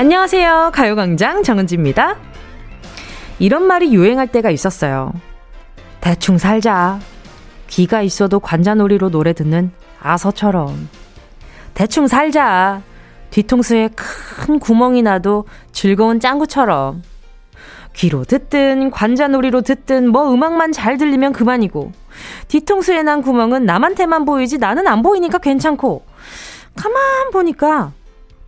안녕하세요. 가요광장 정은지입니다. 이런 말이 유행할 때가 있었어요. 대충 살자. 귀가 있어도 관자놀이로 노래 듣는 아서처럼. 대충 살자. 뒤통수에 큰 구멍이 나도 즐거운 짱구처럼. 귀로 듣든 관자놀이로 듣든 뭐 음악만 잘 들리면 그만이고 뒤통수에 난 구멍은 남한테만 보이지 나는 안 보이니까 괜찮고 가만 보니까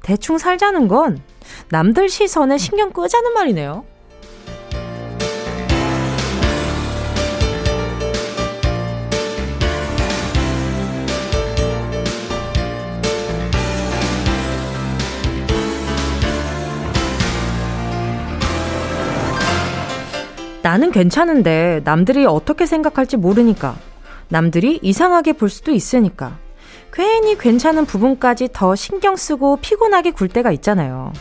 대충 살자는 건 남들 시선에 신경 끄자는 말이네요. 나는 괜찮은데 남들이 어떻게 생각할지 모르니까. 남들이 이상하게 볼 수도 있으니까. 괜히 괜찮은 부분까지 더 신경 쓰고 피곤하게 굴 때가 있잖아요.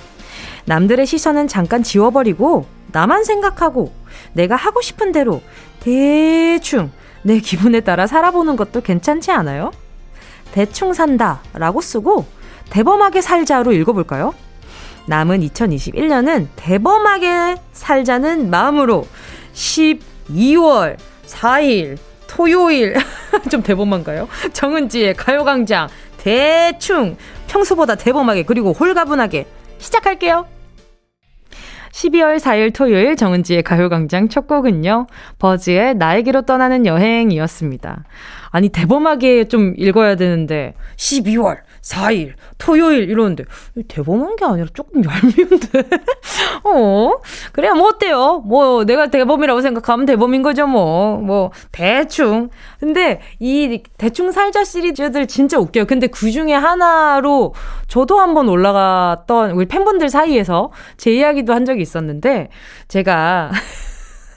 남들의 시선은 잠깐 지워버리고 나만 생각하고 내가 하고 싶은 대로 대충 내 기분에 따라 살아보는 것도 괜찮지 않아요? 대충 산다 라고 쓰고 대범하게 살자로 읽어볼까요? 남은 2021년은 대범하게 살자는 마음으로 12월 4일 토요일 좀 대범한가요? 정은지의 가요광장 대충 평소보다 대범하게 그리고 홀가분하게 시작할게요. 12월 4일 토요일 정은지의 가요광장 첫 곡은요. 버즈의 나에게로 떠나는 여행이었습니다. 아니 대범하게 좀 읽어야 되는데 12월 4일, 토요일 이러는데 대범한 게 아니라 조금 얄미운데. 어? 그래야 뭐 어때요? 뭐 내가 대범이라고 생각하면 대범인 거죠, 뭐. 뭐 대충. 근데 이 대충 살자 시리즈들 진짜 웃겨요. 근데 그 중에 하나로 저도 한번 올라갔던 우리 팬분들 사이에서 제 이야기도 한 적이 있었는데 제가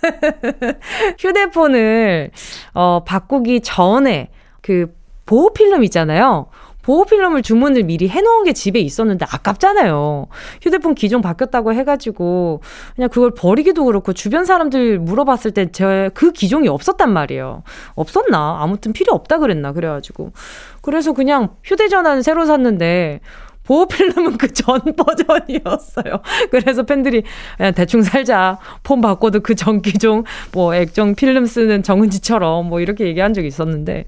휴대폰을 어 바꾸기 전에 그 보호 필름 있잖아요. 보호필름을 주문을 미리 해놓은 게 집에 있었는데 아깝잖아요. 휴대폰 기종 바뀌었다고 해가지고 그냥 그걸 버리기도 그렇고 주변 사람들 물어봤을 때 제 그 기종이 없었단 말이에요. 없었나? 아무튼 필요 없다 그랬나? 그래가지고. 그래서 그냥 휴대전화는 새로 샀는데 보호 필름은 그 전 버전이었어요. 그래서 팬들이 그냥 대충 살자. 폰 바꿔도 그 전 기종, 뭐 액정 필름 쓰는 정은지처럼 뭐 이렇게 얘기한 적이 있었는데.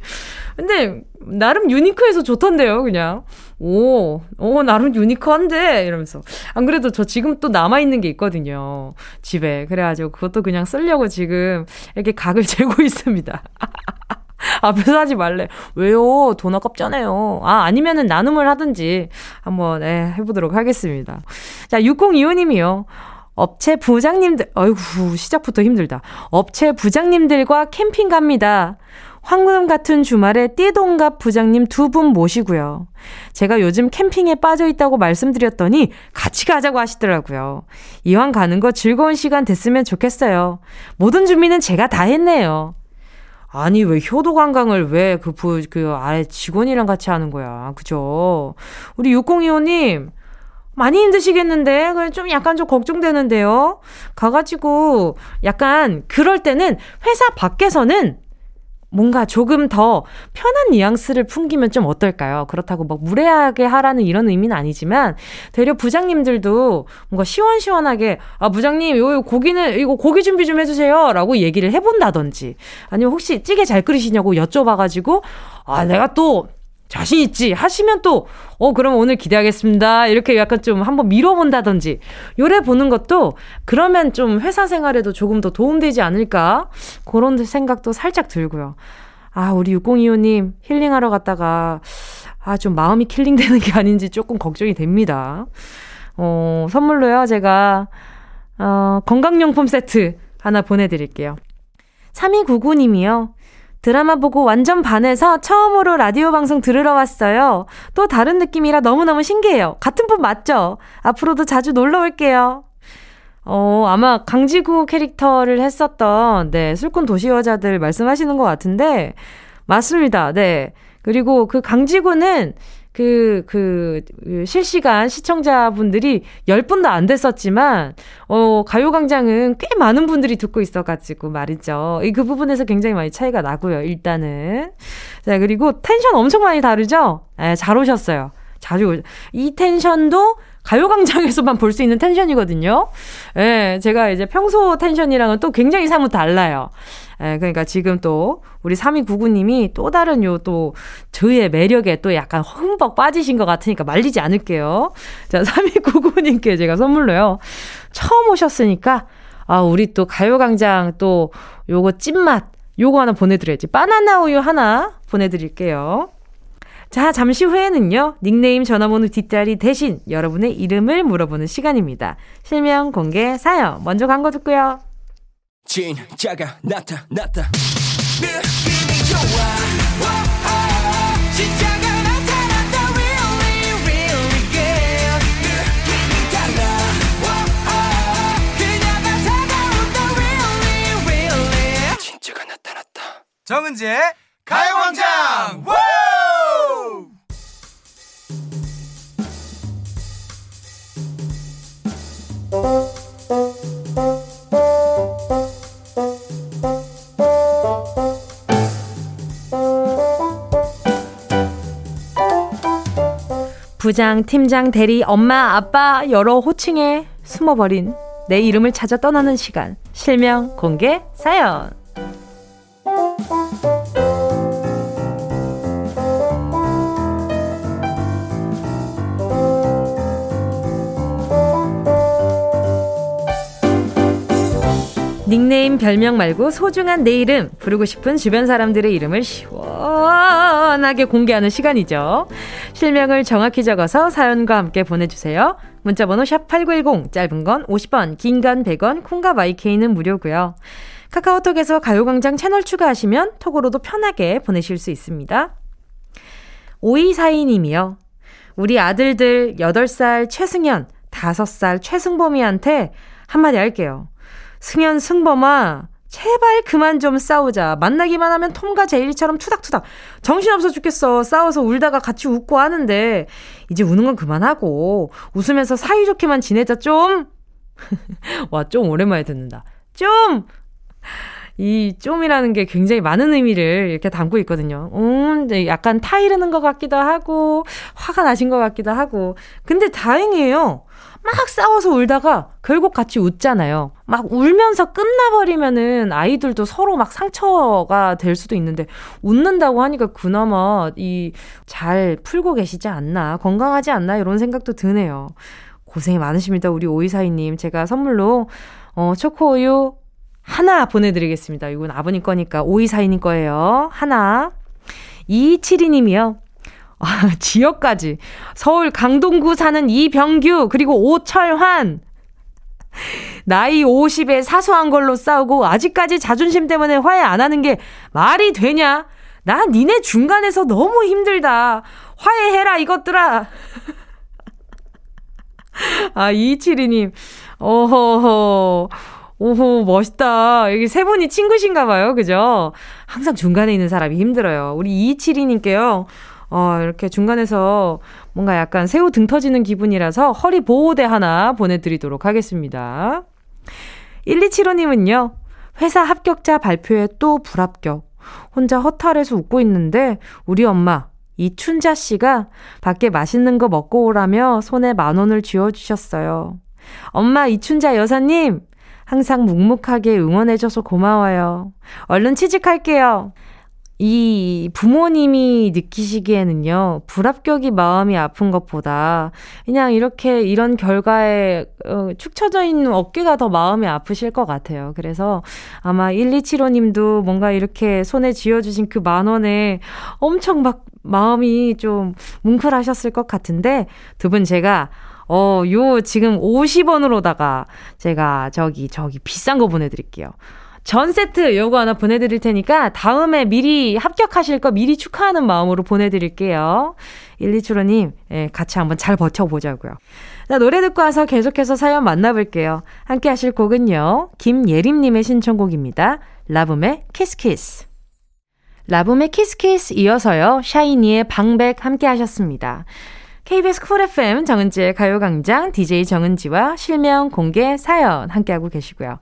근데 나름 유니크해서 좋던데요, 그냥. 오, 오, 나름 유니크한데? 이러면서. 안 그래도 저 지금 또 남아있는 게 있거든요. 집에. 그래가지고 그것도 그냥 쓰려고 지금 이렇게 각을 재고 있습니다. 앞에서 하지 말래. 왜요? 돈 아깝잖아요. 아, 아니면은 나눔을 하든지 한번 네, 해보도록 하겠습니다. 자, 6025님이요. 업체 부장님들, 어이구, 시작부터 힘들다. 업체 부장님들과 캠핑 갑니다. 황금 같은 주말에 띠동갑 부장님 두 분 모시고요. 제가 요즘 캠핑에 빠져 있다고 말씀드렸더니 같이 가자고 하시더라고요. 이왕 가는 거 즐거운 시간 됐으면 좋겠어요. 모든 준비는 제가 다 했네요. 아니, 왜 효도 관광을 왜 그, 부, 그 아래 직원이랑 같이 하는 거야. 그죠? 우리 6025 님, 많이 힘드시겠는데? 좀 약간 좀 걱정되는데요? 가가지고, 약간, 그럴 때는 회사 밖에서는 뭔가 조금 더 편한 뉘앙스를 풍기면 좀 어떨까요? 그렇다고 막 무례하게 하라는 이런 의미는 아니지만 되려 부장님들도 뭔가 시원시원하게 아 부장님 요 고기는 이거 고기 준비 좀 해주세요라고 얘기를 해본다든지 아니면 혹시 찌개 잘 끓이시냐고 여쭤봐가지고 아 내가 또 자신 있지 하시면 또 어 그럼 오늘 기대하겠습니다. 이렇게 약간 좀 한번 밀어본다든지 요래 보는 것도 그러면 좀 회사 생활에도 조금 더 도움되지 않을까? 그런 생각도 살짝 들고요. 아 우리 6025님 힐링하러 갔다가 아 좀 마음이 킬링되는 게 아닌지 조금 걱정이 됩니다. 어 선물로요 제가 어 건강용품 세트 하나 보내드릴게요. 3299님이요 드라마 보고 완전 반해서 처음으로 라디오 방송 들으러 왔어요. 또 다른 느낌이라 너무너무 신기해요. 같은 분 맞죠? 앞으로도 자주 놀러 올게요. 어, 아마 강지구 캐릭터를 했었던, 네, 술꾼 도시 여자들 말씀하시는 것 같은데, 맞습니다. 네. 그리고 그 강지구는 그, 그, 그, 실시간 시청자분들이 10분도 안 됐었지만, 어, 가요광장은 꽤 많은 분들이 듣고 있어가지고 말이죠. 이 그 부분에서 굉장히 많이 차이가 나고요, 일단은. 자, 그리고 텐션 엄청 많이 다르죠? 네, 잘 오셨어요. 자주, 이 텐션도 가요광장에서만 볼 수 있는 텐션이거든요. 예, 제가 이제 평소 텐션이랑은 또 굉장히 사뭇 달라요. 예, 그러니까 지금 또 우리 3299님이 또 다른 요 또 저의 매력에 또 약간 흠뻑 빠지신 것 같으니까 말리지 않을게요. 자, 3299님께 제가 선물로요. 처음 오셨으니까 아, 우리 또 가요광장 또 요거 찐맛 요거 하나 보내드려야지. 바나나 우유 하나 보내드릴게요. 자, 잠시 후에는요, 닉네임 전화번호 뒷자리 대신 여러분의 이름을 물어보는 시간입니다. 실명 공개 사연. 먼저 광고 듣고요. 진짜가 나타났다. 느낌이 좋아. 진짜가 나타났다. Really, really good. 느낌이 달라. 그녀가 다가온다. Really, really. 진짜가 나타났다. 정은지의 가요광장! 부장, 팀장, 대리, 엄마, 아빠 여러 호칭에 숨어버린 내 이름을 찾아 떠나는 시간. 실명 공개 사연. 닉네임, 별명 말고 소중한 내 이름, 부르고 싶은 주변 사람들의 이름을 시원하게 공개하는 시간이죠. 실명을 정확히 적어서 사연과 함께 보내주세요. 문자번호 샵 8910, 짧은 건 50원, 긴 건 100원, 콩과 마이케이는 무료고요. 카카오톡에서 가요광장 채널 추가하시면 톡으로도 편하게 보내실 수 있습니다. 5242님이요. 우리 아들들 8살 최승현, 5살 최승범이한테 한마디 할게요. 승현, 승범아, 제발 그만 좀 싸우자. 만나기만 하면 톰과 제일처럼 투닥투닥. 정신없어 죽겠어. 싸워서 울다가 같이 웃고 하는데, 이제 우는 건 그만하고, 웃으면서 사이좋게만 지내자, 좀! 와, 좀 오랜만에 듣는다. 좀! 이 좀이라는 게 굉장히 많은 의미를 이렇게 담고 있거든요. 음, 약간 타이르는 것 같기도 하고, 화가 나신 것 같기도 하고. 근데 다행이에요. 막 싸워서 울다가 결국 같이 웃잖아요. 막 울면서 끝나버리면은 아이들도 서로 막 상처가 될 수도 있는데 웃는다고 하니까 그나마 이 잘 풀고 계시지 않나, 건강하지 않나 이런 생각도 드네요. 고생이 많으십니다. 우리 오이사이님. 제가 선물로 어, 초코우유 하나 보내드리겠습니다. 이건 아버님 거니까 오이사이님 거예요. 하나. 2272님이요. 아, 지역까지. 서울 강동구 사는 이병규, 그리고 오철환. 나이 50에 사소한 걸로 싸우고 아직까지 자존심 때문에 화해 안 하는 게 말이 되냐? 나 니네 중간에서 너무 힘들다. 화해해라, 이것들아. 아, 2272님. 어허허. 오호, 멋있다. 여기 세 분이 친구신가 봐요. 그죠? 항상 중간에 있는 사람이 힘들어요. 우리 2272님께요. 어, 이렇게 중간에서 뭔가 약간 새우 등 터지는 기분이라서 허리 보호대 하나 보내드리도록 하겠습니다. 1275님은요, 회사 합격자 발표에 또 불합격. 혼자 허탈해서 웃고 있는데, 우리 엄마, 이춘자 씨가 밖에 맛있는 거 먹고 오라며 손에 만 원을 쥐어주셨어요. 엄마, 이춘자 여사님, 항상 묵묵하게 응원해줘서 고마워요. 얼른 취직할게요. 이 부모님이 느끼시기에는요, 불합격이 마음이 아픈 것보다 그냥 이렇게 이런 결과에 어, 축 처져 있는 어깨가 더 마음이 아프실 것 같아요. 그래서 아마 1275님도 뭔가 이렇게 손에 쥐어주신 그 만 원에 엄청 막 마음이 좀 뭉클하셨을 것 같은데 두 분 제가 어, 요 지금 50원으로다가 제가 저기 저기 비싼 거 보내드릴게요. 전 세트 요거 하나 보내드릴 테니까 다음에 미리 합격하실 거 미리 축하하는 마음으로 보내드릴게요. 127호님, 예, 같이 한번 잘 버텨보자고요. 자, 노래 듣고 와서 계속해서 사연 만나볼게요. 함께 하실 곡은요. 김예림님의 신청곡입니다. 라붐의 Kiss Kiss. 라붐의 Kiss Kiss 이어서요. 샤이니의 방백 함께 하셨습니다. KBS Cool FM 정은지의 가요광장 DJ 정은지와 실명 공개 사연 함께하고 계시고요.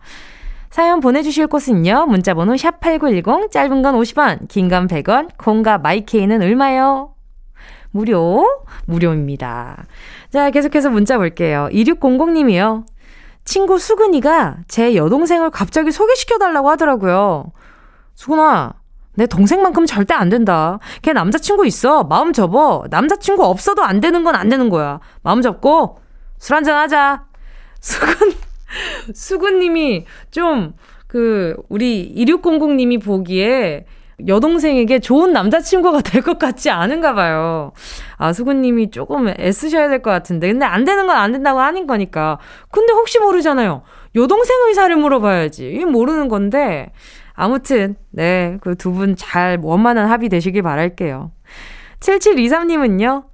사연 보내주실 곳은요. 문자번호 샵8910 짧은 건 50원 긴 건 100원 콩과 마이케이는 얼마요? 무료, 무료입니다. 자, 계속해서 문자 볼게요. 2600님이요. 친구 수근이가 제 여동생을 갑자기 소개시켜달라고 하더라고요. 수근아, 내 동생만큼 절대 안 된다. 걔 남자친구 있어. 마음 접어. 남자친구 없어도 안 되는 건 안 되는 거야. 마음 접고 술 한잔 하자. 수근, 수근님이 좀, 그, 우리 2600님이 보기에 여동생에게 좋은 남자친구가 될 것 같지 않은가 봐요. 아, 수근님이 조금 애쓰셔야 될 것 같은데. 근데 안 되는 건 안 된다고 하는 거니까. 근데 혹시 모르잖아요. 여동생 의사를 물어봐야지. 이게 모르는 건데. 아무튼, 네, 그 두 분 잘 원만한 합의 되시길 바랄게요. 7723님은요,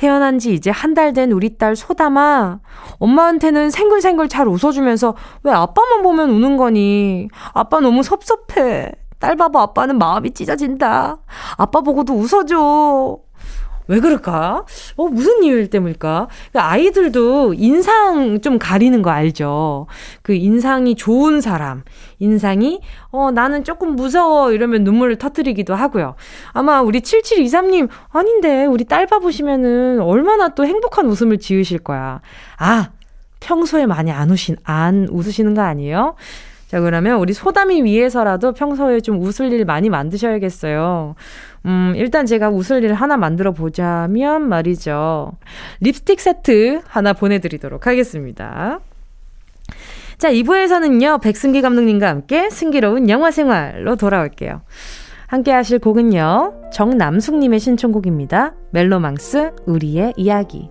태어난 지 이제 한 달 된 우리 딸 소담아. 엄마한테는 생글생글 잘 웃어주면서 왜 아빠만 보면 우는 거니? 아빠 너무 섭섭해. 딸 봐봐, 아빠는 마음이 찢어진다. 아빠 보고도 웃어줘. 왜 그럴까? 어, 무슨 이유 때문일까? 그 아이들도 인상 좀 가리는 거 알죠? 그 인상이 좋은 사람, 인상이, 어, 나는 조금 무서워. 이러면 눈물을 터뜨리기도 하고요. 아마 우리 7723님, 아닌데, 우리 딸 봐보시면은 얼마나 또 행복한 웃음을 지으실 거야. 아, 평소에 많이 안 우신, 안 웃으시는 거 아니에요? 자, 그러면 우리 소담이 위해서라도 평소에 좀 웃을 일 많이 만드셔야겠어요. 음, 일단 제가 웃을 일 하나 만들어 보자면 말이죠. 립스틱 세트 하나 보내드리도록 하겠습니다. 자, 2부에서는요, 백승기 감독님과 함께 승기로운 영화 생활로 돌아올게요. 함께 하실 곡은요, 정남숙님의 신청곡입니다. 멜로망스, 우리의 이야기.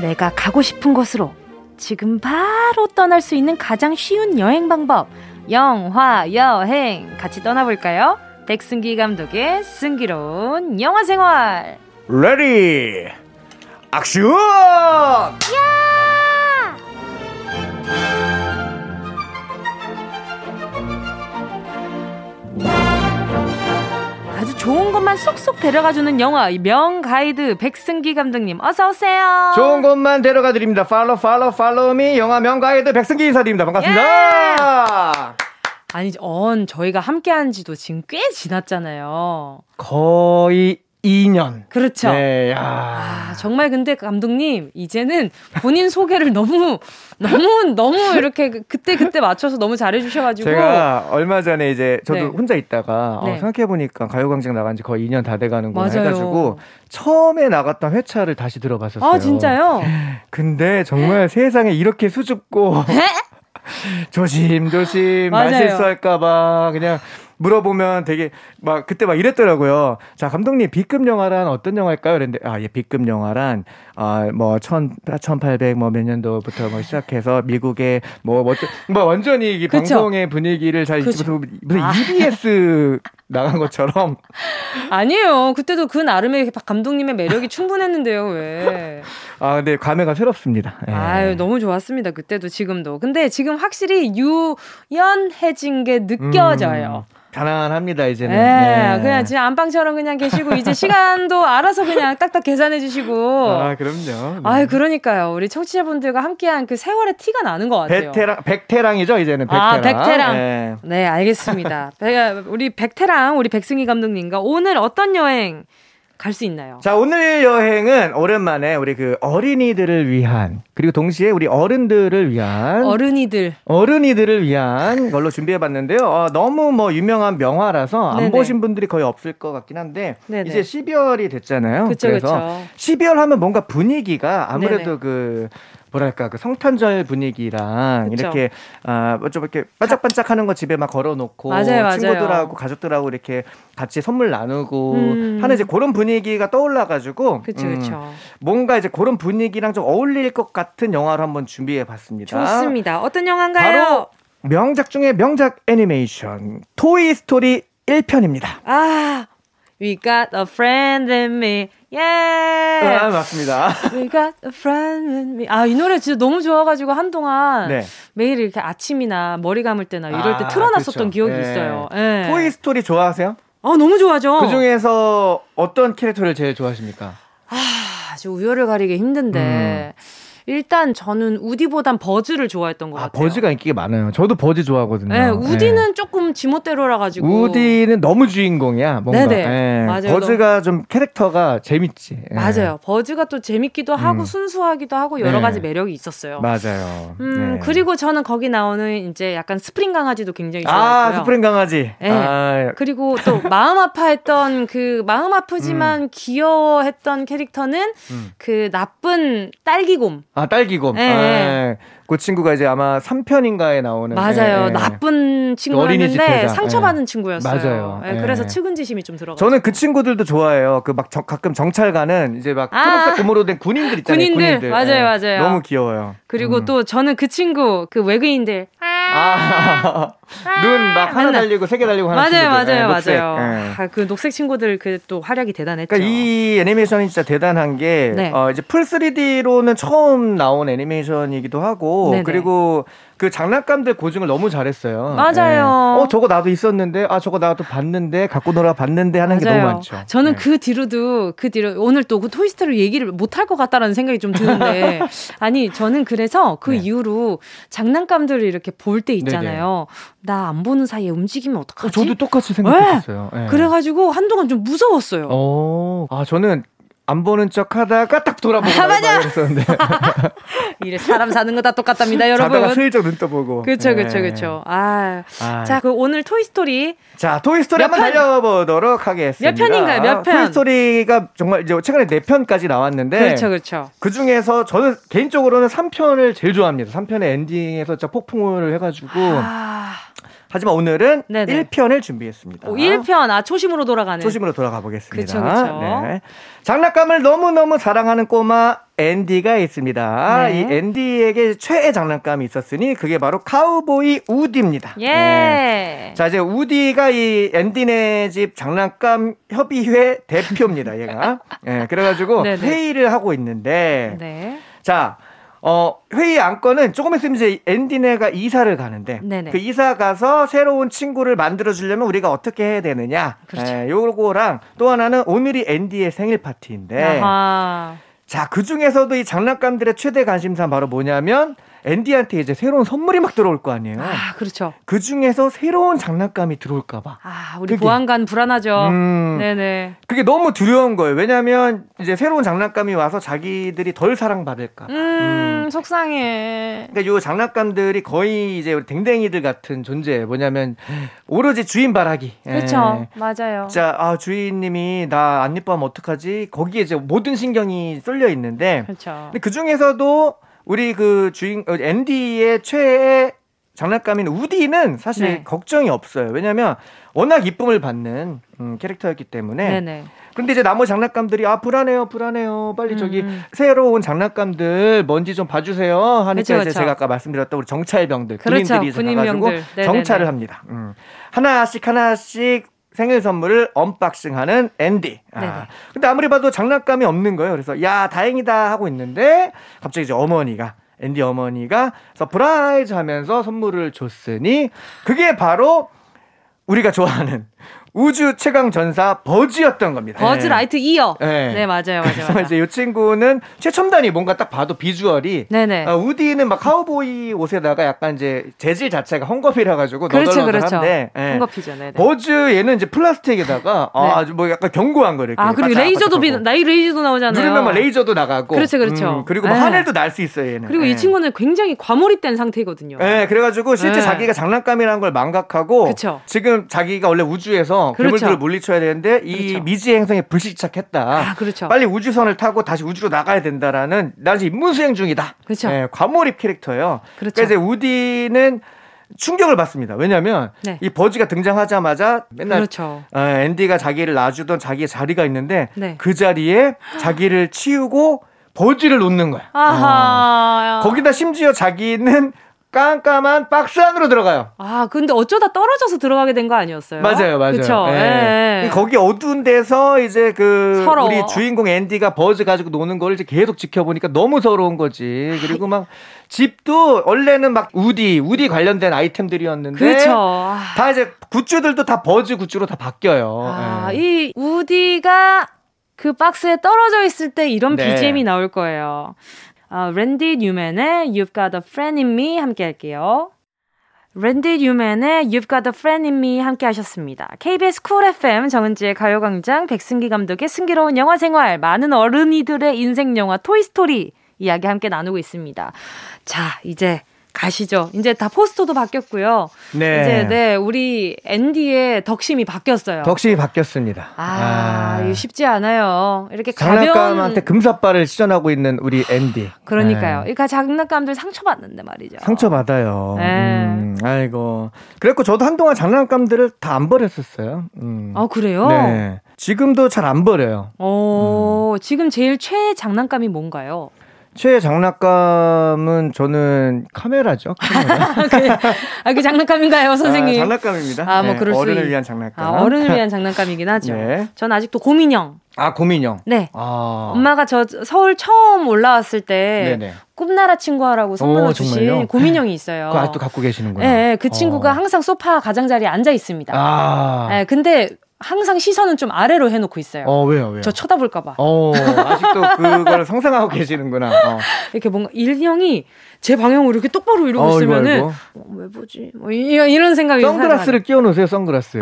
내가 가고 싶은 곳으로 지금 바로 떠날 수 있는 가장 쉬운 여행 방법. 영화 여행 같이 떠나볼까요? 백승기 감독의 승기로운 영화 생활. Ready action! 야! 좋은 것만 쏙쏙 데려가주는 영화 명 가이드 백승기 감독님 어서 오세요. 좋은 곳만 데려가 드립니다. Follow 팔로 팔로미 영화 명 가이드 백승기 인사드립니다. 반갑습니다. 예! 아니, 언 저희가 함께한 지도 지금 꽤 지났잖아요. 거의 2년. 그렇죠. 네, 야. 아, 정말 근데 감독님, 이제는 본인 소개를 너무, 너무, 너무 이렇게 그때 그때 맞춰서 너무 잘해주셔가지고. 제가 얼마 전에 이제 저도 네. 혼자 있다가 어, 네. 어, 생각해보니까 가요광장 나간 지 거의 2년 다 돼가는구나 해가지고 처음에 나갔던 회차를 다시 들어봤었어요. 아, 진짜요? 근데 정말 세상에 이렇게 수줍고. 조심조심 말실수 할까봐 그냥 물어보면 되게 막 그때 막 이랬더라고요. 자, 감독님 B급 영화란 어떤 영화일까요? 그랬는데 아, 예, B급 영화란 아뭐 1800 뭐 몇 년도부터 뭐 시작해서 미국의 뭐, 뭐, 뭐 완전히 이 방송의 분위기를 잘 무슨 아. EBS 나간 것처럼 아니에요. 그때도 그 나름의 감독님의 매력이 충분했는데요. 왜? 아, 근데 감회가 새롭습니다. 예. 아유, 너무 좋았습니다. 그때도 지금도. 근데 지금 확실히 유연해진 게 느껴져요. 음. 가난합니다 이제는. 네, 네. 그냥 지금 안방처럼 그냥 계시고 이제 시간도 알아서 그냥 딱딱 계산해 주시고. 아 그럼요. 네. 아 그러니까요. 우리 청취자분들과 함께한 그 세월의 티가 나는 것 같아요. 베테랑 백테랑이죠 이제는 백테랑. 아 백테랑. 네, 네 알겠습니다. 우리 백테랑 우리 백승희 감독님과 오늘 어떤 여행 갈 수 있나요? 자, 오늘 여행은 오랜만에 우리 그 어린이들을 위한 그리고 동시에 우리 어른들을 위한 어른이들 어른이들을 위한 걸로 준비해 봤는데요. 어, 너무 뭐 유명한 명화라서 안 네네. 보신 분들이 거의 없을 것 같긴 한데 네네. 이제 12월이 됐잖아요. 그쵸, 그래서 그쵸. 12월 하면 뭔가 분위기가 아무래도 네네. 그 뭐랄까 그 성탄절 분위기랑 그쵸. 이렇게 아좀 뭐 이렇게 반짝반짝하는 거 집에 막 걸어놓고 맞아요, 친구들하고 맞아요. 가족들하고 이렇게 같이 선물 나누고 음. 하는 이제 그런 분위기가 떠올라가지고 그쵸, 음, 그쵸. 뭔가 이제 그런 분위기랑 좀 어울릴 것 같은 영화를 한번 준비해봤습니다. 좋습니다. 어떤 영화인가요? 바로 명작 중에 명작 애니메이션 토이 스토리 1편입니다. 아 We got a friend in me. 예. 아, 맞습니다. We got a friend in me. 아, 이 노래 진짜 너무 좋아가지고 한동안 네. 매일 이렇게 아침이나 머리 감을 때나 이럴 아, 때 틀어놨었던 그렇죠. 기억이 네. 있어요. 예. 토이 스토리 좋아하세요? 아, 너무 좋아하죠. 그 중에서 어떤 캐릭터를 제일 좋아하십니까? 아, 아주 우열을 가리기 힘든데. 음. 일단 저는 우디보단 버즈를 좋아했던 것 아, 같아요. 버즈가 인기가 많아요. 저도 버즈 좋아하거든요. 네, 우디는 네. 조금 지멋대로라 가지고. 우디는 너무 주인공이야. 뭔가. 네네. 네. 맞아요. 버즈가 좀 캐릭터가 재밌지. 네. 맞아요. 버즈가 또 재밌기도 하고 음. 순수하기도 하고 여러 네. 가지 매력이 있었어요. 맞아요. 음, 네. 그리고 저는 거기 나오는 이제 약간 스프링 강아지도 굉장히 좋아했고요. 아, 스프링 강아지. 네. 아. 그리고 또 마음 아파했던 그 마음 아프지만 음. 귀여워했던 캐릭터는 음. 그 나쁜 딸기곰. 아, 딸기곰. 네. 아, 그 친구가 이제 아마 3편인가에 나오는 맞아요. 예, 예. 나쁜 친구였는데 상처받은 예. 친구였어요. 맞아요. 예, 그래서 측은지심이 좀 들어가. 저는 그 친구들도 좋아해요. 그 막 가끔 정찰 가는 이제 막 아~ 초록색 고무로 된 군인들 있잖아요. 군인들, 군인들. 맞아요, 맞아요. 너무 귀여워요. 그리고 음. 또 저는 그 친구 그 외계인들 아. 눈 막 하나 달리고 세 개 달리고 하는 맞아요. 맞아요, 네, 맞아요. 네. 아, 그 녹색 친구들 그 또 활약이 대단했죠. 그러니까 이 애니메이션이 진짜 대단한 게 네. 어, 이제 full 3D로는 처음 나온 애니메이션이기도 하고 네네. 그리고 그 장난감들 고증을 너무 잘했어요. 맞아요. 네. 어 저거 나도 있었는데 아 저거 나도 봤는데 갖고 놀아 봤는데 하는 맞아요. 게 너무 많죠. 저는 네. 그 뒤로도 그 뒤로 오늘 또 그 토이스토리 얘기를 못 할 것 같다라는 생각이 좀 드는데 아니 저는 그래서 그 네. 이후로 장난감들을 이렇게 볼때 있잖아요. 나 안 보는 사이에 움직이면 어떡하지? 어, 저도 똑같이 생각했어요. 네. 그래가지고 한동안 좀 무서웠어요. 어, 아 저는 안 보는 척 하다가 딱 돌아보고 아, 맞아. 그랬었는데. 이래 사람 사는 거 다 똑같답니다, 여러분. 자다가 슬쩍 눈 떠보고. 그렇죠, 그렇죠, 그렇죠. 아, 아. 자, 그 오늘 토이 스토리. 자, 토이 스토리 한번 달려보도록 하겠습니다. 몇 편인가요? 몇 편? 토이 스토리가 정말 이제 최근에 네 편까지 나왔는데. 그렇죠, 그렇죠. 그 중에서 저는 개인적으로는 3편을 제일 좋아합니다. 3편의 엔딩에서 진짜 폭풍을 해가지고. 아. 하지만 오늘은 네네. 1편을 준비했습니다. 오, 1편, 아, 초심으로 돌아가는. 초심으로 돌아가 보겠습니다. 그쵸, 그쵸. 네. 장난감을 너무너무 사랑하는 꼬마 앤디가 있습니다. 네. 이 앤디에게 최애 장난감이 있었으니 그게 바로 카우보이 우디입니다. 예. 네. 자, 이제 우디가 이 앤디네 집 장난감 협의회 대표입니다, 얘가. 예. 네, 그래 가지고 네네. 회의를 하고 있는데. 네. 자, 어, 회의 안건은 조금 있으면 이제 앤디네가 이사를 가는데 네네. 그 이사 가서 새로운 친구를 만들어 주려면 우리가 어떻게 해야 되느냐. 그렇죠. 예, 요거랑 또 하나는 오늘이 앤디의 생일 파티인데 아하. 자, 그 중에서도 이 장난감들의 최대 관심사 바로 뭐냐면 앤디한테 이제 새로운 선물이 막 들어올 거 아니에요. 아, 그렇죠. 그 중에서 새로운 장난감이 들어올까 봐. 아, 우리 그게, 보안관 불안하죠. 음, 네네. 그게 너무 두려운 거예요. 왜냐하면 이제 새로운 장난감이 와서 자기들이 덜 사랑받을까. 음, 음, 속상해. 그러니까 요 장난감들이 거의 이제 우리 댕댕이들 같은 존재. 뭐냐면 오로지 주인 바라기. 그렇죠. 예. 맞아요. 자, 아 주인님이 나 안 예뻐하면 어떡하지? 거기에 이제 모든 신경이 쏠려 있는데. 그렇죠. 근데 그 중에서도 우리 그 주인 어, 앤디의 최애 장난감인 우디는 사실 네. 걱정이 없어요. 왜냐하면 워낙 이쁨을 받는 음, 캐릭터였기 때문에. 네네. 근데 이제 나머지 장난감들이 아 불안해요, 불안해요. 빨리 음. 저기 새로운 장난감들 뭔지 좀 봐주세요. 하니까 그쵸, 이제 그쵸. 제가 아까 말씀드렸던 우리 정찰병들 그렇죠. 군인들이 가가지고 정찰을 합니다. 음. 하나씩 하나씩 생일 선물을 unboxing하는 앤디. 아. 근데 아무리 봐도 장난감이 없는 거예요. 그래서 야 다행이다 하고 있는데 갑자기 이제 어머니가 앤디 어머니가 surprise 하면서 선물을 줬으니 그게 바로 우리가 좋아하는 우주 최강 전사 버즈였던 겁니다. 버즈 네. 라이트 이어. 네. 네, 맞아요, 맞아요. 그래서 맞아요. 이제 이 친구는 최첨단이 뭔가 딱 봐도 비주얼이. 네네. 어, 우디는 막 카우보이 옷에다가 약간 이제 재질 자체가 헝겊이라 가지고 그렇죠, 그렇죠. 네. 헝겊이죠, 네. 버즈 얘는 이제 플라스틱에다가 아, 네. 아주 뭐 약간 견고한 거 이렇게. 아 그리고 레이저도 비, 나이 레이저도 나오잖아요. 누르면 막 레이저도 나가고. 그렇죠, 그렇죠. 음, 그리고 뭐 하늘도 날 수 있어요, 얘는. 그리고 이 네. 친구는 굉장히 과몰입된 상태거든요. 네, 그래가지고 실제 네. 자기가 장난감이라는 걸 망각하고. 그쵸. 지금 자기가 원래 우주에서 해서 그렇죠. 괴물들을 물리쳐야 되는데 이 그렇죠. 미지의 행성에 불시착했다. 아, 그렇죠. 빨리 우주선을 타고 다시 우주로 나가야 된다라는 나 지금 임무 수행 중이다. 그렇죠. 예, 과몰입 캐릭터예요. 그렇죠. 그러니까 이제 우디는 충격을 받습니다. 왜냐하면 네. 이 버지가 등장하자마자 맨날 그렇죠. 어, 앤디가 자기를 놔주던 자기의 자리가 있는데 네. 그 자리에 자기를 치우고 버지를 놓는 거야. 아하. 어. 거기다 심지어 자기는 깜깜한 박스 안으로 들어가요. 아, 근데 어쩌다 떨어져서 들어가게 된 거 아니었어요? 맞아요, 맞아요. 그쵸? 예. 예. 거기 어두운 데서 이제 그 서러워. 우리 주인공 앤디가 버즈 가지고 노는 걸 이제 계속 지켜보니까 너무 서러운 거지. 그리고 막 집도 원래는 막 우디, 우디 관련된 아이템들이었는데 그렇죠. 아, 다 이제 굿즈들도 다 버즈 굿즈로 다 바뀌어요. 아, 예. 이 우디가 그 박스에 떨어져 있을 때 이런 네. BGM이 나올 거예요. 아, 랜디 뉴맨의 You've Got a Friend in Me 함께 할게요. 랜디 뉴맨의 You've Got a Friend in Me 함께 하셨습니다. KBS 쿨 FM 정은지의 가요광장 백승기 감독의 승기로운 영화 생활 많은 어른이들의 인생 영화 토이스토리 이야기 함께 나누고 있습니다. 자 이제 가시죠. 이제 다 포스터도 바뀌었고요. 네. 이제 네 우리 앤디의 덕심이 바뀌었어요. 덕심이 바뀌었습니다. 아, 이거 쉽지 않아요. 이렇게 장난감한테 가벼운 금사빠를 시전하고 있는 우리 앤디. 그러니까요. 네. 그러니까 장난감들 상처받는데 말이죠. 상처받아요. 네. 음, 아이고. 그랬고 저도 한동안 장난감들을 다 안 버렸었어요. 음. 아 그래요? 네. 지금도 잘 안 버려요. 어, 지금 제일 최애 장난감이 뭔가요? 최애 장난감은 저는 카메라죠. 카메라. 아, 그 장난감인가요, 선생님? 아, 장난감입니다. 아, 뭐 네, 그럴 수 어른을 있- 위한 장난감. 아, 어른을 위한 장난감이긴 하죠. 네. 전 아직도 고민형. 아, 고민형. 네. 아. 엄마가 저 서울 처음 올라왔을 때 네네. 꿈나라 친구하라고 선물로 오, 주신 정말요? 고민형이 있어요. 그거 아직도 갖고 계시는구나. 예, 예, 그 친구가 어. 항상 소파 가장자리에 앉아 있습니다. 아. 예, 근데 항상 시선은 좀 아래로 해놓고 있어요. 어, 왜요, 왜요? 저 쳐다볼까봐. 어, 아직도 그걸 상상하고 계시는구나. 어. 이렇게 뭔가 일형이 제 방향으로 이렇게 똑바로 이러고 어, 이거, 있으면은 이거. 어, 왜 보지? 뭐 이- 이런 생각이 선글라스를 끼워 놓으세요, 선글라스.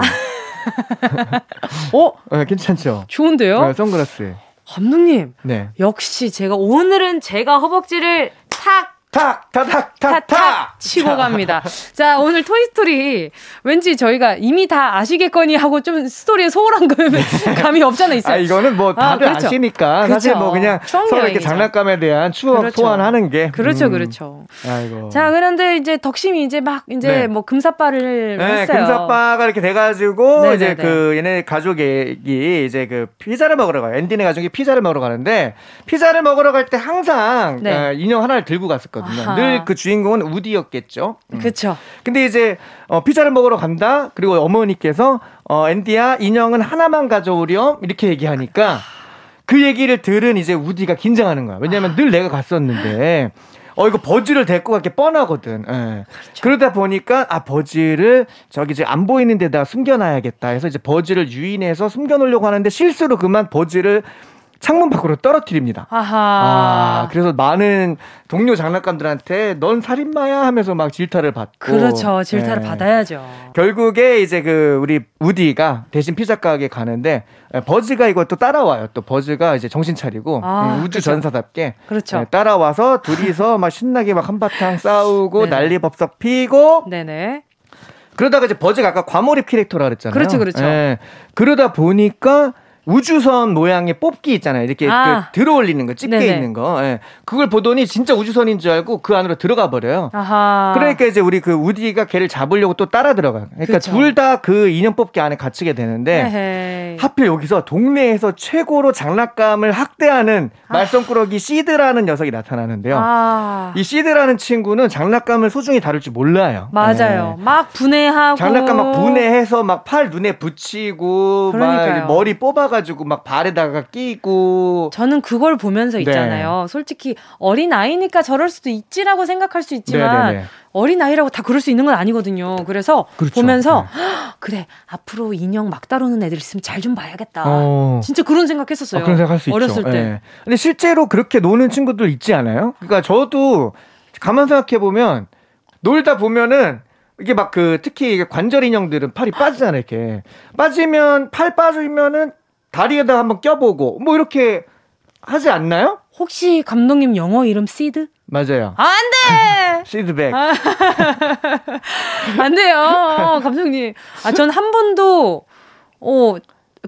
어 네, 괜찮죠? 좋은데요? 네, 선글라스. 감독님 네. 역시 제가 오늘은 제가 허벅지를 탁 탁, 탁, 탁, 탁, 탁 탁 치고 자. 갑니다. 자, 오늘 토이스토리 왠지 저희가 이미 다 아시겠거니 하고 좀 스토리에 소홀한 감- 감이 없잖아 있어요. 아, 이거는 뭐 아, 다들 그렇죠. 아, 시니까 사실 그렇죠. 뭐 그냥 서로 이렇게 여행이죠. 장난감에 대한 추억 그렇죠. 소환하는 게. 그렇죠, 음. 그렇죠. 아이고. 자, 그런데 이제 덕심이 이제 막 이제 네. 뭐 금사빠를 네, 했어요. 금사빠가 이렇게 돼가지고 네네네. 이제 그 얘네 가족이 이제 그 피자를 먹으러 가요. 앤디네 가족이 피자를 먹으러 가는데 피자를 먹으러 갈 때 항상 네. 어, 인형 하나를 들고 갔었거든요. 아하. 늘그 주인공은 우디였겠죠. 음. 그렇죠. 근데 이제 어, 피자를 먹으러 간다. 그리고 어머니께서 어, 앤디야 인형은 하나만 가져오렴 이렇게 얘기하니까 그 얘기를 들은 이제 우디가 긴장하는 거야. 왜냐하면 늘 내가 갔었는데. 어 이거 버즈를 데리고 가기 뻔하거든. 예. 그러다 보니까 아 버즈를 저기 이제 안 보이는 데다 숨겨놔야겠다 해서 이제 버즈를 유인해서 숨겨놓으려고 하는데 실수로 그만 버즈를 창문 밖으로 떨어뜨립니다. 아하. 아, 그래서 많은 동료 장난감들한테 넌 살인마야 하면서 막 질타를 받고. 그렇죠. 질타를 예. 받아야죠. 결국에 이제 그 우리 우디가 대신 피자 가게 가는데 에, 버즈가 이것도 따라와요. 또 버즈가 이제 정신 차리고 아, 음, 우주 그렇죠. 전사답게 그렇죠. 예, 따라와서 둘이서 막 신나게 막 한바탕 싸우고 네. 난리 법석 피고 네네. 그러다가 이제 버즈가 아까 과몰입 캐릭터라 그랬잖아요. 그렇죠, 그렇죠. 예. 그러다 보니까 우주선 모양의 뽑기 있잖아요. 이렇게 아. 그 들어 올리는 거, 집게 네네. 있는 거. 예. 그걸 보더니 진짜 우주선인 줄 알고 그 안으로 들어가 버려요. 아하. 그러니까 이제 우리 그 우디가 걔를 잡으려고 또 따라 들어가요. 그러니까. 둘 다 그 인형 뽑기 안에 갇히게 되는데 에헤이. 하필 여기서 동네에서 최고로 장난감을 학대하는 말썽꾸러기 시드라는 녀석이 나타나는데요. 아. 이 시드라는 친구는 장난감을 소중히 다룰 줄 몰라요. 맞아요. 예. 막 분해하고. 장난감 막 분해해서 막 팔 눈에 붙이고 그러니까요. 막 머리 뽑아가 지고 막 발에다가 끼고 저는 그걸 보면서 네. 있잖아요. 솔직히 어린 아이니까 저럴 수도 있지라고 생각할 수 있지만 네네네. 어린 아이라고 다 그럴 수 있는 건 아니거든요. 그래서 그렇죠. 보면서 네. "헉, 그래 앞으로 인형 막 다루는 애들 있으면 잘 좀 봐야겠다. 어. 진짜 그런 생각했었어요. 아, 그런 생각할 수 어렸을 있죠. 때. 예. 근데 실제로 그렇게 노는 친구들 있지 않아요? 그러니까 저도 가만 생각해 보면 놀다 보면은 이게 막 그 특히 관절 인형들은 팔이 빠지잖아요. 이렇게 빠지면 팔 빠지면은 다리에다 한번 껴보고 뭐 이렇게 하지 않나요? 혹시 감독님 영어 이름 시드? 맞아요. 안 돼. 시드백. 아. 안 돼요. 감독님. 아, 전 한 번도 어,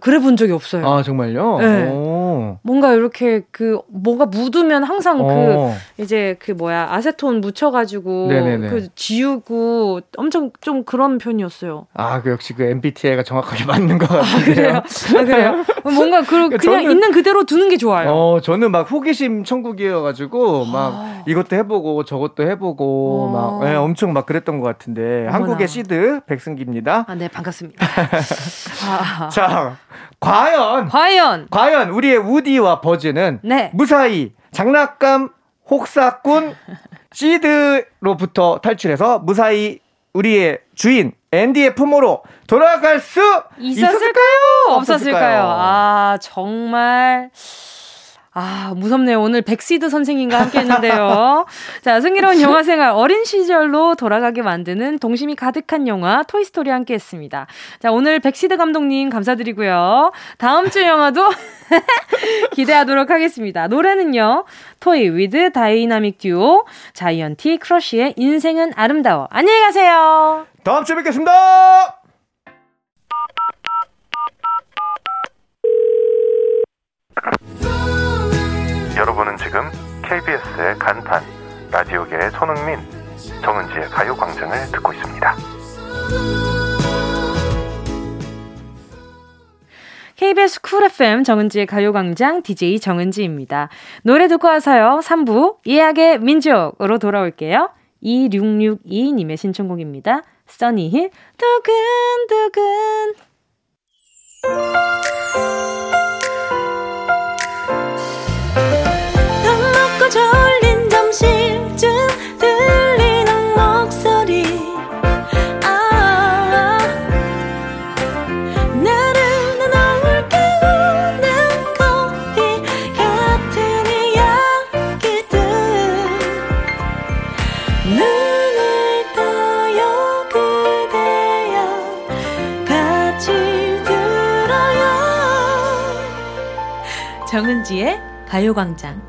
그래 본 적이 없어요. 아, 정말요? 네. 오. 뭔가 이렇게 그 뭐가 묻으면 항상 어. 그 이제 그 뭐야 아세톤 묻혀가지고 네네네. 그 지우고 엄청 좀 그런 편이었어요. 아, 그 역시 그 MBTI가 정확하게 맞는 것 아, 그래요? 아, 그래요? 뭔가 그, 그냥 저는- 있는 그대로 두는 게 좋아요. 어, 저는 막 호기심 천국이어가지고 막 아. 이것도 해보고 저것도 해보고 어. 막 예, 엄청 막 그랬던 것 같은데 어머나. 한국의 시드 백승기입니다. 아, 네, 반갑습니다. 아, 자, 과연 과연, 과연 우리의 우디와 버즈는 네. 무사히 장난감 혹사꾼 시드로부터 탈출해서 무사히 우리의 주인 앤디의 품으로 돌아갈 수 있었을까요? 없었을까요? 없었을까요? 아, 정말. 아, 무섭네요. 오늘 백시드 선생님과 함께 했는데요. 자, 승기로운 영화 생활 어린 시절로 돌아가게 만드는 동심이 가득한 영화 토이스토리 함께 했습니다. 자, 오늘 백시드 감독님 감사드리고요. 다음 주 영화도 기대하도록 하겠습니다. 노래는요. 토이 with 다이나믹 듀오 자이언티 크러쉬의 인생은 아름다워. 안녕히 가세요. 다음 주에 뵙겠습니다. 여러분은 지금 KBS의 간판 라디오계의 손흥민 정은지의 가요광장을 듣고 있습니다. KBS 쿨 FM 정은지의 가요광장 DJ 정은지입니다. 노래 듣고 와서요. 3부 예약의 민족으로 돌아올게요. 2662님의 신청곡입니다. 써니힐 두근두근 정은지의 가요광장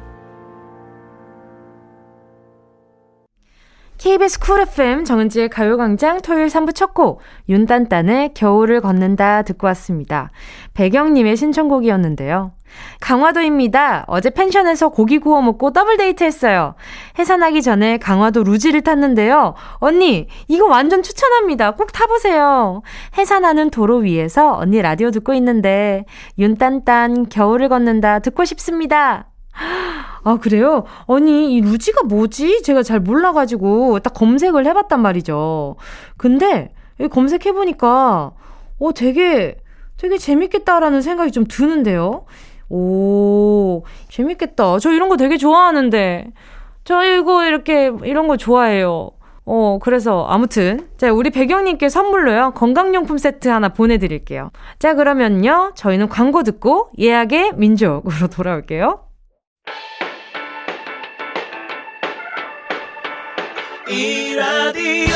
KBS 쿨 FM 정은지의 가요광장 토요일 3부 첫 곡 윤딴딴의 겨울을 걷는다 듣고 왔습니다. 배경님의 신청곡이었는데요. 강화도입니다. 어제 펜션에서 고기 구워 먹고 더블 데이트 했어요. 해산하기 전에 강화도 루지를 탔는데요. 언니, 이거 완전 추천합니다. 꼭 타보세요. 해산하는 도로 위에서 언니 라디오 듣고 있는데 윤딴딴 겨울을 걷는다 듣고 싶습니다. 아, 그래요? 아니, 이 루지가 뭐지? 제가 잘 몰라가지고 딱 검색을 해봤단 말이죠. 근데 검색해보니까, 어, 되게, 되게 재밌겠다라는 생각이 좀 드는데요. 오, 재밌겠다. 저 이런 거 되게 좋아하는데. 저 이거 이렇게, 이런 거 좋아해요. 어, 그래서 아무튼. 자, 우리 배경님께 선물로요. 건강용품 세트 하나 보내드릴게요. 자, 그러면요. 저희는 광고 듣고 예약의 민족으로 돌아올게요. 이 라디오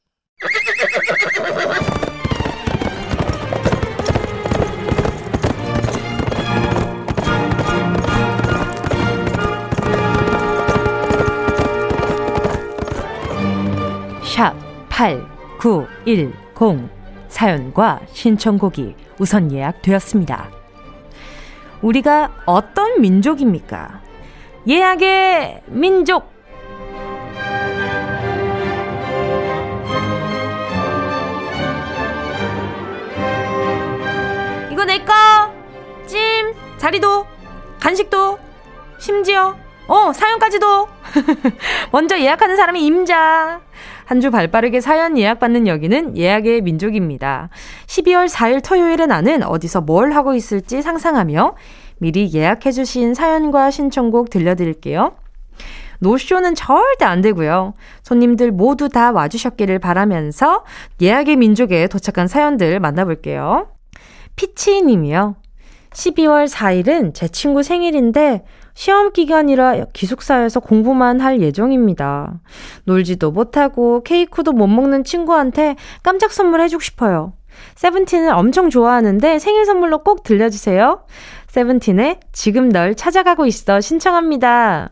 8910 사연과 신청곡이 우선 예약되었습니다. 우리가 어떤 민족입니까? 예약의 민족! 이거 내 거! 찜! 자리도! 간식도! 심지어, 어, 사연까지도! 먼저 예약하는 사람이 임자! 한 주 발빠르게 사연 예약받는 여기는 예약의 민족입니다. 12월 4일 토요일에 나는 어디서 뭘 하고 있을지 상상하며 미리 예약해주신 사연과 신청곡 들려드릴게요. 노쇼는 절대 안 되고요. 손님들 모두 다 와주셨기를 바라면서 예약의 민족에 도착한 사연들 만나볼게요. 피치 님이요. 12월 4일은 제 친구 생일인데 시험 기간이라 기숙사에서 공부만 할 예정입니다. 놀지도 못하고 케이크도 못 먹는 친구한테 깜짝 선물 해주고 싶어요. 세븐틴을 엄청 좋아하는데 생일 선물로 꼭 들려주세요. 세븐틴의 지금 널 찾아가고 있어 신청합니다.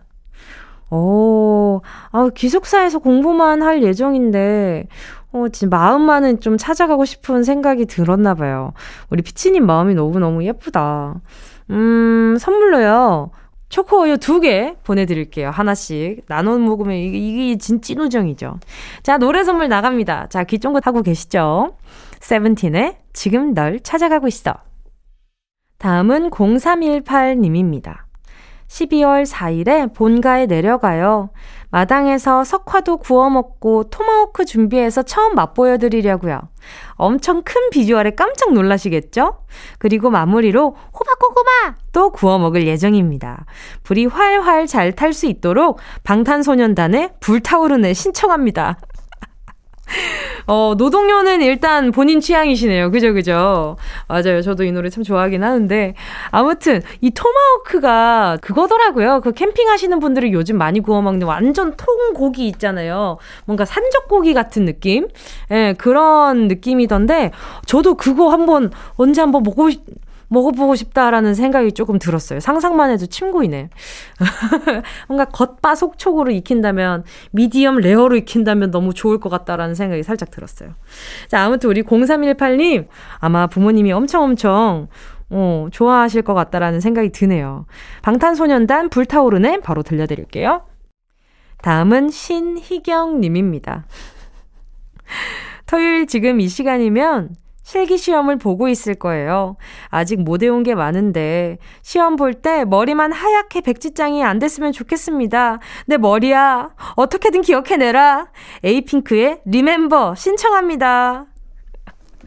오, 아, 기숙사에서 공부만 할 예정인데, 어, 진짜 마음만은 좀 찾아가고 싶은 생각이 들었나 봐요. 우리 피치님 마음이 너무너무 예쁘다. 음, 선물로요. 초코우유 두 개 보내드릴게요. 하나씩. 나눠 먹으면 이게, 이게 진 찐우정이죠. 자, 노래 선물 나갑니다. 자, 귀 쫑긋 하고 계시죠? 세븐틴의 지금 널 찾아가고 있어. 다음은 0318님입니다. 12월 4일에 본가에 내려가요. 마당에서 석화도 구워 먹고 토마호크 준비해서 처음 맛보여 드리려고요. 엄청 큰 비주얼에 깜짝 놀라시겠죠? 그리고 마무리로 호박고구마 또 구워 먹을 예정입니다. 불이 활활 잘 탈 수 있도록 방탄소년단의 불타오르네 신청합니다. 어, 노동요는 일단 본인 취향이시네요. 그죠, 그죠? 맞아요. 저도 이 노래 참 좋아하긴 하는데. 아무튼, 이 토마호크가 그거더라고요. 그 캠핑하시는 분들이 요즘 많이 구워 먹는 완전 통고기 있잖아요. 뭔가 산적고기 같은 느낌? 예, 그런 느낌이던데, 저도 그거 한번, 언제 한번 먹고, 싶- 먹어보고 싶다라는 생각이 조금 들었어요. 상상만 해도 침 고이네. 뭔가 겉바 속촉으로 익힌다면, 미디엄 레어로 익힌다면 너무 좋을 것 같다라는 생각이 살짝 들었어요. 자, 아무튼 우리 0318님, 아마 부모님이 엄청 엄청, 어, 좋아하실 것 같다라는 생각이 드네요. 방탄소년단 불타오르네 바로 들려드릴게요. 다음은 신희경 님입니다. 토요일 지금 이 시간이면 실기 시험을 보고 있을 거예요. 아직 못 외운 게 많은데 시험 볼 때 머리만 하얗게 백지장이 안 됐으면 좋겠습니다. 내 머리야 어떻게든 기억해내라. 에이핑크의 리멤버 신청합니다.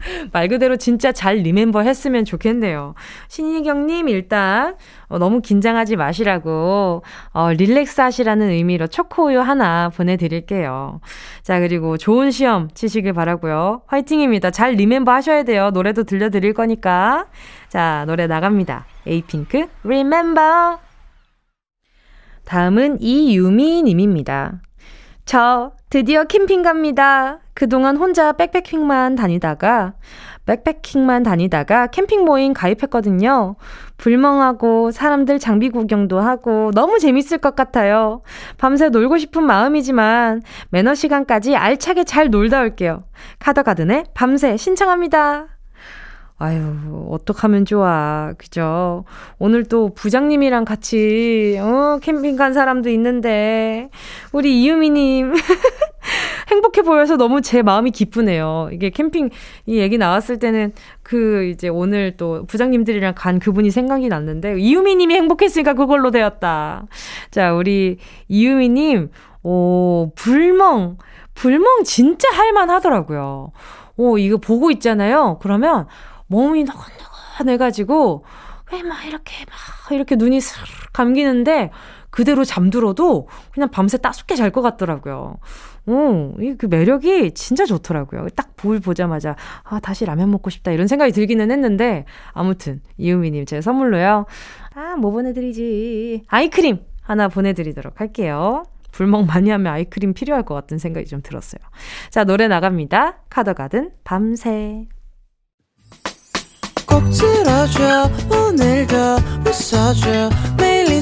말 그대로 진짜 잘 리멤버 했으면 좋겠네요. 신희경님, 일단, 어, 너무 긴장하지 마시라고, 어, 릴렉스 하시라는 의미로 초코우유 하나 보내드릴게요. 자, 그리고 좋은 시험 치시길 바라고요 화이팅입니다. 잘 리멤버 하셔야 돼요. 노래도 들려드릴 거니까. 자, 노래 나갑니다. 에이핑크, Remember. 다음은 이유미 님입니다. 저 드디어 캠핑 갑니다. 그동안 혼자 백패킹만 다니다가 백패킹만 다니다가 캠핑 모임 가입했거든요. 불멍하고 사람들 장비 구경도 하고 너무 재밌을 것 같아요. 밤새 놀고 싶은 마음이지만 매너 시간까지 알차게 잘 놀다 올게요. 카더가든의 밤새 신청합니다. 아유, 어떡하면 좋아. 그죠? 오늘 또 부장님이랑 같이, 어, 캠핑 간 사람도 있는데, 우리 이유미님, 행복해 보여서 너무 제 마음이 기쁘네요. 이게 캠핑, 이 얘기 나왔을 때는 그, 이제 오늘 또 부장님들이랑 간 그분이 생각이 났는데, 이유미 님이 행복했으니까 그걸로 되었다. 자, 우리 이유미 님, 오, 불멍, 불멍 진짜 할만 하더라고요. 오, 이거 보고 있잖아요. 그러면, 몸이 너근너근해가지고 왜 막 이렇게 막 이렇게 눈이 스르르 감기는데 그대로 잠들어도 그냥 밤새 따숩게 잘 것 같더라고요. 오, 이그 매력이 진짜 좋더라고요. 딱 볼 보자마자 아 다시 라면 먹고 싶다 이런 생각이 들기는 했는데 아무튼 이유미님 제 선물로요. 아 뭐 보내드리지 아이크림 하나 보내드리도록 할게요. 불멍 많이 하면 아이크림 필요할 것 같은 생각이 좀 들었어요. 자 노래 나갑니다. 카더가든 밤새. 꼭 들어줘 오늘도 웃어줘 매일 일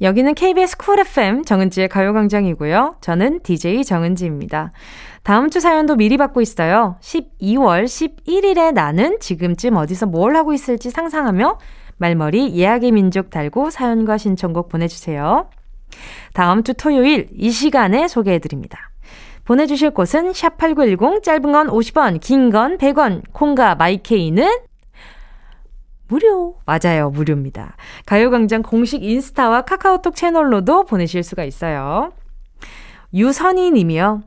여기는 KBS 쿨 FM 정은지의 가요광장이고요. 저는 DJ 정은지입니다. 다음 주 사연도 미리 받고 있어요. 12월 11일에 나는 지금쯤 어디서 뭘 하고 있을지 상상하며 말머리 예약의 민족 달고 사연과 신청곡 보내주세요. 다음 주 토요일 이 시간에 소개해드립니다. 보내주실 곳은 샵8910 짧은 건 50원, 긴 건 100원, 콩과 마이케이는 무료. 맞아요. 무료입니다. 가요광장 공식 인스타와 카카오톡 채널로도 보내실 수가 있어요. 유선희 님이요.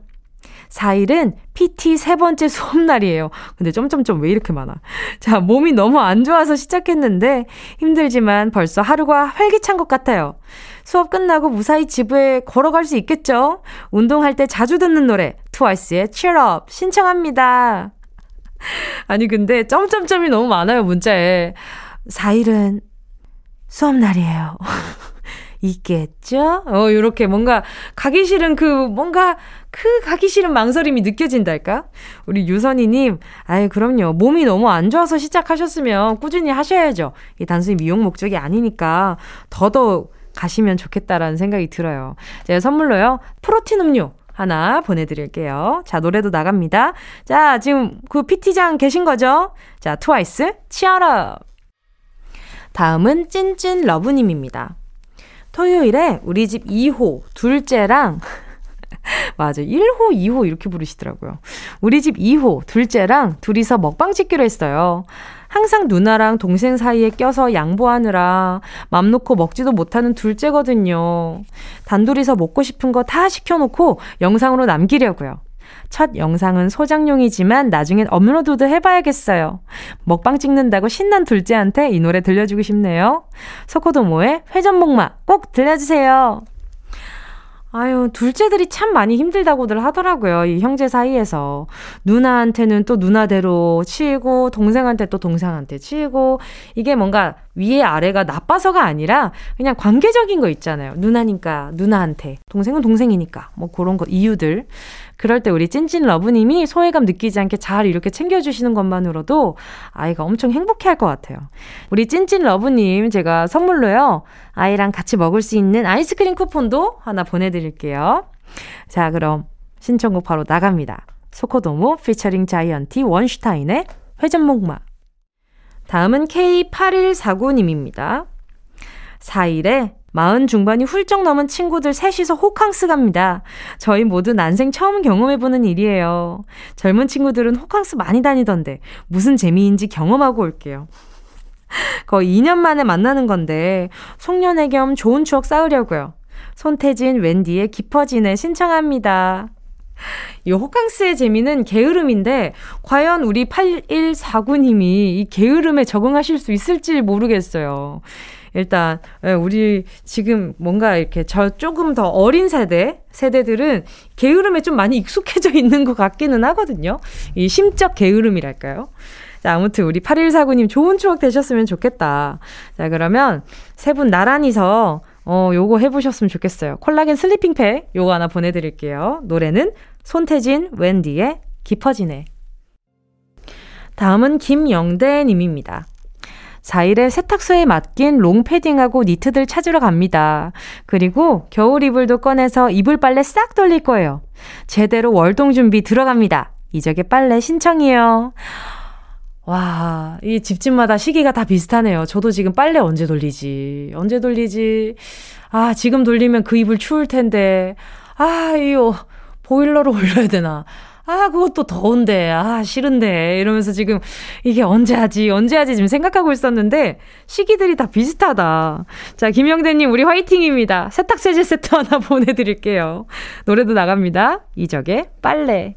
4일은 PT 세 번째 수업날이에요. 근데 점점점 왜 이렇게 많아? 자, 몸이 너무 안 좋아서 시작했는데 힘들지만 벌써 하루가 활기찬 것 같아요. 수업 끝나고 무사히 집에 걸어갈 수 있겠죠? 운동할 때 자주 듣는 노래, 트와이스의 Cheer Up 신청합니다. 아니, 근데 점점점이 너무 많아요, 문자에. 4일은 수업날이에요. 있겠죠? 어, 요렇게 뭔가 가기 싫은 그 뭔가 그 가기 싫은 망설임이 느껴진달까? 우리 유선이님, 아이, 그럼요. 몸이 너무 안 좋아서 시작하셨으면 꾸준히 하셔야죠. 이 단순히 미용 목적이 아니니까 더더욱 가시면 좋겠다라는 생각이 들어요. 제가 선물로요, 프로틴 음료 하나 보내드릴게요. 자, 노래도 나갑니다. 자, 지금 그 PT장 계신 거죠? 자, 트와이스, 치아라. 다음은 찐찐 러브님입니다. 토요일에 우리 집 2호, 둘째랑, 맞아. 1호, 2호 이렇게 부르시더라고요. 우리 집 2호, 둘째랑 둘이서 먹방 찍기로 했어요. 항상 누나랑 동생 사이에 껴서 양보하느라 맘 놓고 먹지도 못하는 둘째거든요. 단둘이서 먹고 싶은 거 다 시켜놓고 영상으로 남기려고요. 첫 영상은 소장용이지만 나중엔 업로드도 해봐야겠어요. 먹방 찍는다고 신난 둘째한테 이 노래 들려주고 싶네요. 소코도모의 회전목마 꼭 들려주세요. 아유, 둘째들이 참 많이 힘들다고들 하더라고요. 이 형제 사이에서. 누나한테는 또 누나대로 치이고, 동생한테 또 동생한테 치이고, 이게 뭔가 위에 아래가 나빠서가 아니라 그냥 관계적인 거 있잖아요. 누나니까 누나한테, 동생은 동생이니까. 뭐 그런 거, 이유들. 그럴 때 우리 찐찐 러브님이 소외감 느끼지 않게 잘 이렇게 챙겨주시는 것만으로도 아이가 엄청 행복해 할 것 같아요. 우리 찐찐 러브님 제가 선물로요. 아이랑 같이 먹을 수 있는 아이스크림 쿠폰도 하나 보내드릴게요. 자, 그럼 신청곡 바로 나갑니다. 소코도모 피처링 자이언티 원슈타인의 회전목마. 다음은 K8149님입니다. 4일에 마흔 중반이 훌쩍 넘은 친구들 셋이서 호캉스 갑니다. 저희 모두 난생 처음 경험해보는 일이에요. 젊은 친구들은 호캉스 많이 다니던데 무슨 재미인지 경험하고 올게요. 거의 2년 만에 만나는 건데 송년회 겸 좋은 추억 쌓으려고요. 손태진, 웬디의 깊어지네 신청합니다. 이 호캉스의 재미는 게으름인데 과연 우리 8149님이 이 게으름에 적응하실 수 있을지 모르겠어요. 일단 예, 우리 지금 뭔가 이렇게 저 조금 더 어린 세대 세대들은 게으름에 좀 많이 익숙해져 있는 것 같기는 하거든요. 이 심적 게으름이랄까요? 자, 아무튼 우리 8149님 좋은 추억 되셨으면 좋겠다. 자, 그러면 세 분 나란히서 어, 요거 해보셨으면 좋겠어요. 콜라겐 슬리핑팩 요거 하나 보내드릴게요. 노래는 손태진, 웬디의 깊어지네. 다음은 김영대 님입니다. 4일에 세탁소에 맡긴 롱패딩하고 니트들 찾으러 갑니다. 그리고 겨울 이불도 꺼내서 이불 빨래 싹 돌릴 거예요. 제대로 월동 준비 들어갑니다. 이적의 빨래 신청이요. 와, 이 집집마다 시기가 다 비슷하네요. 저도 지금 빨래 언제 돌리지? 언제 돌리지? 아, 지금 돌리면 그 이불 추울 텐데. 아, 이거 보일러로 올려야 되나? 아, 그것도 더운데, 아, 싫은데, 이러면서 지금 이게 언제 하지, 언제 하지 지금 생각하고 있었는데, 시기들이 다 비슷하다. 자, 김영대 님, 우리 화이팅입니다. 세탁 세제 세트 하나 보내 드릴게요. 노래도 나갑니다. 이적의 빨래.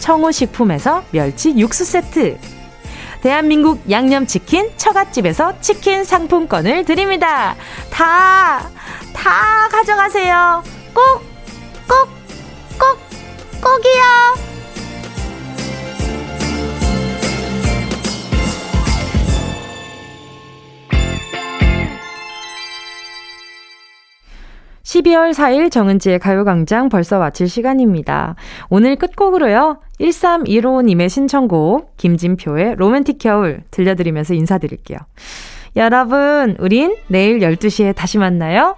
청우식품에서 멸치 육수 세트 대한민국 양념치킨 처갓집에서 치킨 상품권을 드립니다. 다, 다 가져가세요. 꼭, 꼭, 꼭, 꼭이요. (12월 4일) 정은지의 가요광장 벌써 마칠 시간입니다. 오늘 끝곡으로요. 1315님의 신청곡 김진표의 로맨틱 겨울 들려드리면서 인사드릴게요. 여러분, 우린 내일 12시에 다시 만나요.